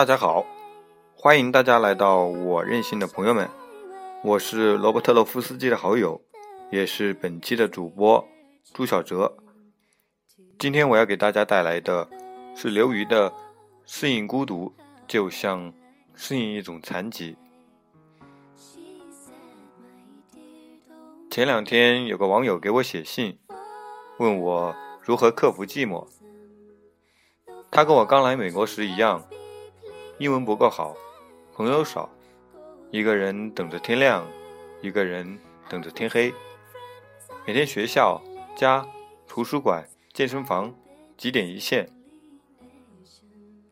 大家好，欢迎大家来到我任性的朋友们，我是罗伯特洛夫斯基的好友，也是本期的主播朱小哲。今天我要给大家带来的是刘瑜的《适应孤独，就像适应一种残疾》。前两天有个网友给我写信，问我如何克服寂寞。他跟我刚来美国时一样，英文不够好，朋友少，一个人等着天亮，一个人等着天黑，每天学校、家、图书馆。健身房几点一线？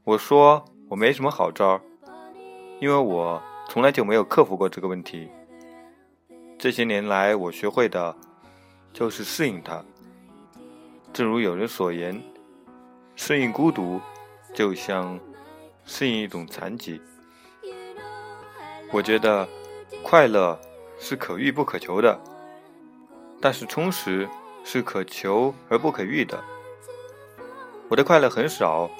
我说我没什么好招，因为我从来就没有克服过这个问题。这些年来，我学会的就是适应它。正如有人所言，适应孤独，就像适应一种残疾。我觉得快乐是可遇不可求的，但是充实。是可求而不可遇的。我的快乐很少，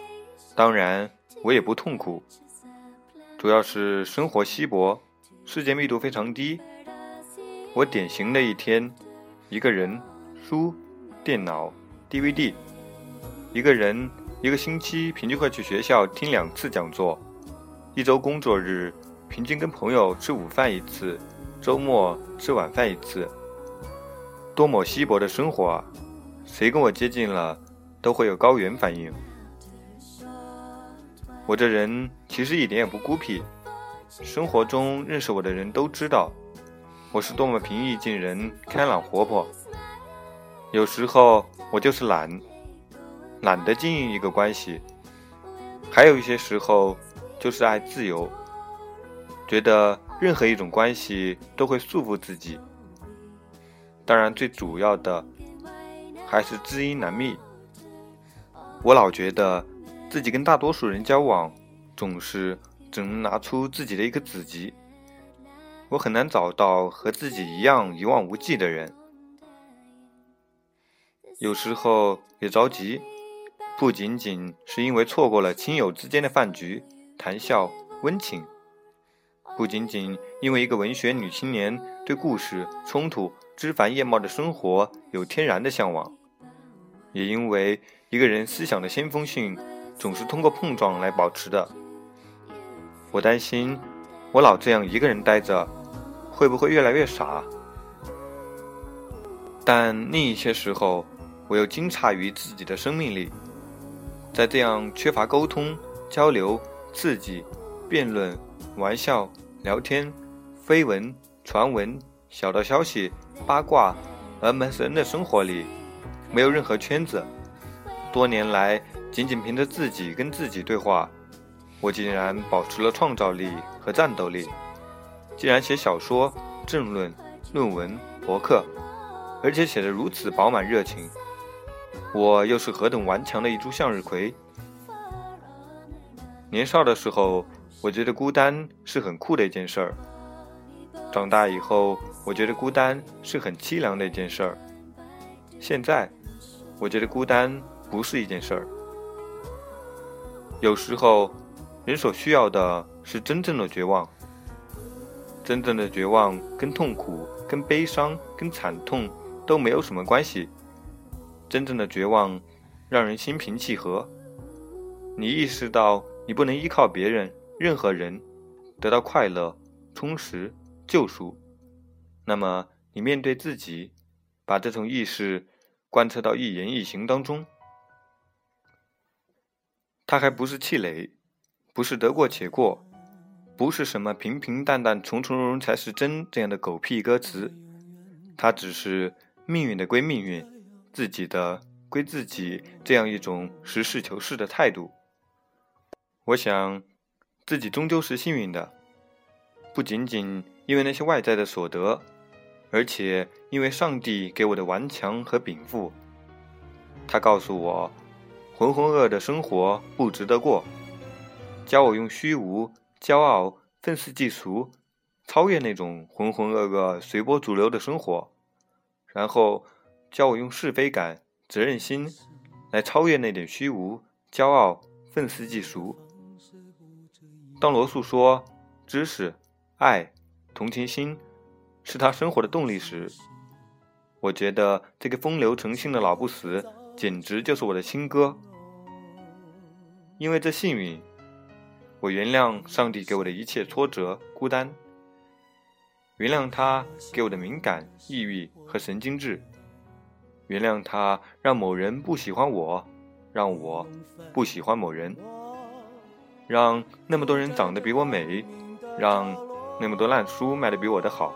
当然我也不痛苦，主要是生活稀薄，世界密度非常低。我典型的一天，一个人，书、电脑、DVD，一个人，一个星期平均会去学校听两次讲座，一周工作日平均跟朋友吃午饭一次，周末吃晚饭一次。多么稀薄的生活啊！谁跟我接近了，都会有高原反应。我这人其实一点也不孤僻，生活中认识我的人都知道，我是多么平易近人、开朗活泼。有时候我就是懒，懒得经营一个关系；还有一些时候就是爱自由，觉得任何一种关系都会束缚自己。当然，最主要的还是知音难觅。我老觉得自己跟大多数人交往，总是只能拿出自己的一个子集。我很难找到和自己一样一望无际的人。有时候也着急，不仅仅是因为错过了亲友之间的饭局、谈笑、温情，不仅仅因为一个文学女青年对故事、冲突。枝繁叶茂的生活有天然的向往，也因为一个人思想的先锋性总是通过碰撞来保持的。我担心，我老这样一个人待着，会不会越来越傻？但另一些时候，我又惊诧于自己的生命力，在这样缺乏沟通、交流、刺激、辩论、玩笑、聊天、绯闻、传闻、小道消息。八卦而闷神的生活里，没有任何圈子。多年来，仅仅凭着自己跟自己对话，我竟然保持了创造力和战斗力。竟然写小说、政论、论文、博客，而且写得如此饱满热情。我又是何等顽强的一株向日葵。年少的时候，我觉得孤单是很酷的一件事儿。长大以后，我觉得孤单是很凄凉的一件事儿。现在，我觉得孤单不是一件事儿。有时候，人所需要的是真正的绝望。真正的绝望跟痛苦、跟悲伤、跟惨痛都没有什么关系。真正的绝望，让人心平气和。你意识到你不能依靠别人、任何人得到快乐、充实。救赎，那么你面对自己，把这种意识贯彻到一言一行当中，它还不是气馁，不是得过且过，不是什么平平淡淡、从从容容才是真这样的狗屁歌词，它只是命运的归命运，自己的归自己这样一种实事求是的态度。我想，自己终究是幸运的，不仅仅。因为那些外在的所得，而且因为上帝给我的顽强和禀赋，他告诉我，浑浑噩噩的生活不值得过，教我用虚无、骄傲、愤世嫉俗，超越那种浑浑噩噩、随波逐流的生活，然后教我用是非感、责任心来超越那点虚无、骄傲、愤世嫉俗。当罗素说知识、爱、同情心是他生活的动力时，我觉得这个风流成性的老不死简直就是我的亲哥。因为这幸运，我原谅上帝给我的一切挫折、孤单，原谅他给我的敏感、抑郁和神经质，原谅他让某人不喜欢我，让我不喜欢某人。让那么多人长得比我美，让那么多烂书卖得比我的好，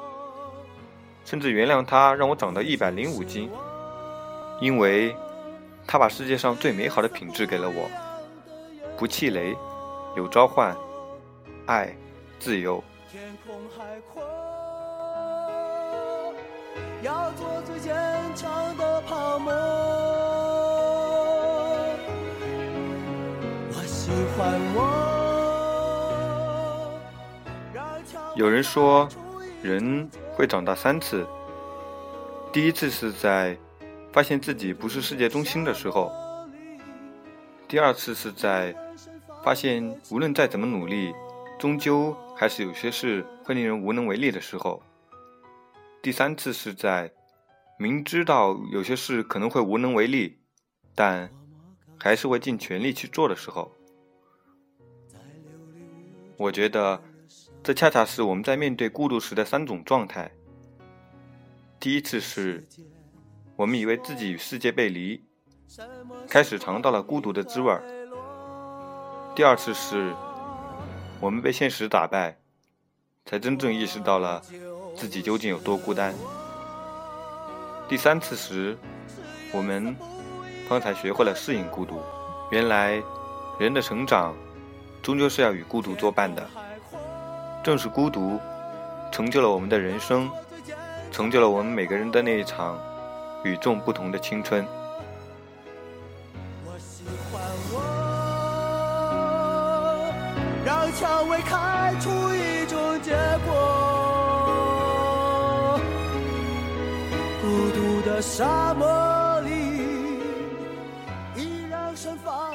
甚至原谅他让我长到一百零五斤，因为他把世界上最美好的品质给了我：不气馁，有召唤，爱，自由。要做最坚我喜欢我。有人说，人会长大三次。第一次是在发现自己不是世界中心的时候；第二次是在发现无论再怎么努力，终究还是有些事会令人无能为力的时候；第三次是在明知道有些事可能会无能为力，但还是会尽全力去做的时候。我觉得。这恰恰是我们在面对孤独时的三种状态。第一次是，我们以为自己与世界背离，开始尝到了孤独的滋味；第二次是，我们被现实打败，才真正意识到了自己究竟有多孤单；第三次时，我们方才学会了适应孤独。原来，人的成长，终究是要与孤独作伴的。正是孤独，成就了我们的人生，成就了我们每个人的那一场与众不同的青春。我喜欢我，让蔷薇开出一种结果。沙漠里，依然盛放。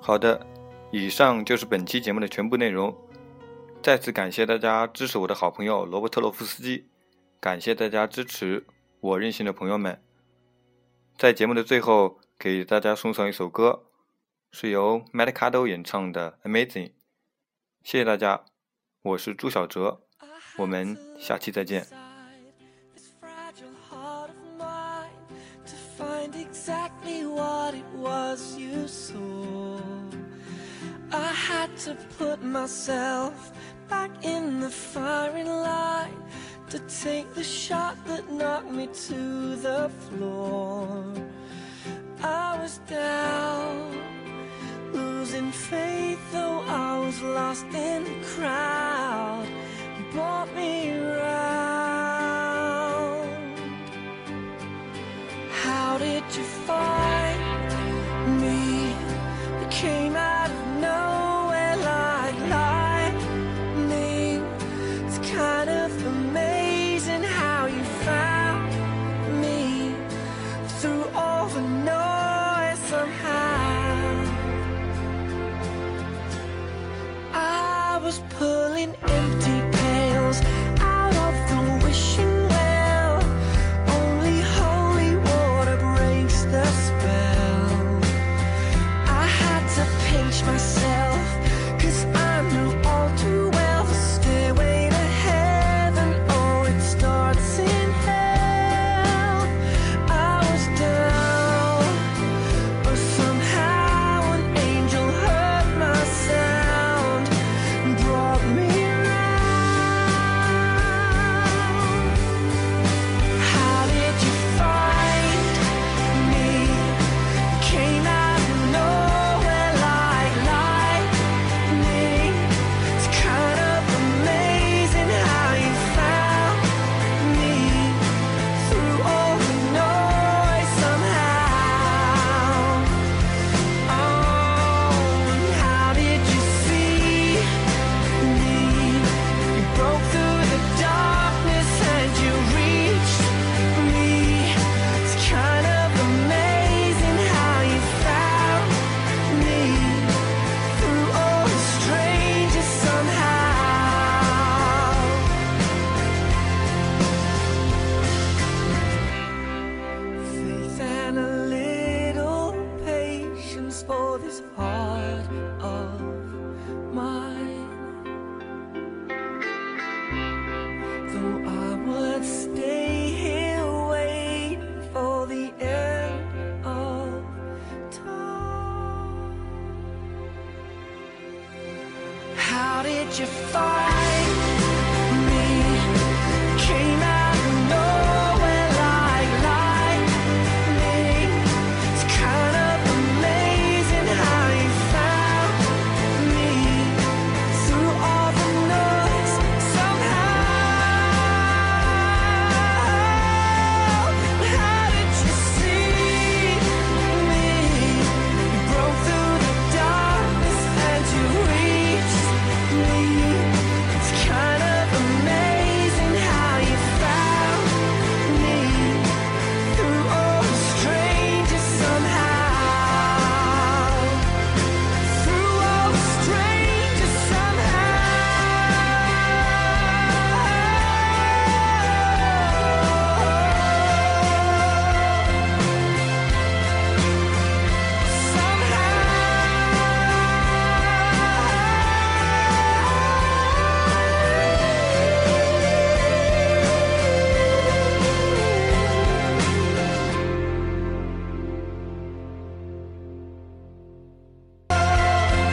好的，以上就是本期节目的全部内容。再次感谢大家支持我的好朋友罗伯特洛夫斯基，感谢大家支持我任性的朋友们。在节目的最后，给大家送上一首歌，是由 m a d c a d o 演唱的《Amazing》。谢谢大家，我是朱小哲，我们下期再见。I had to put myself back in the firing line to take the shot that knocked me to the floor. I was down, losing faith, though I was lost in the crowd. You brought me around. How did you find me? You came out of nowhere like lightning. It's kind of amazing how you found me through all the noise somehow. pulling empty this heart of mine. Though I would stay here wait for the end of time. How did you find?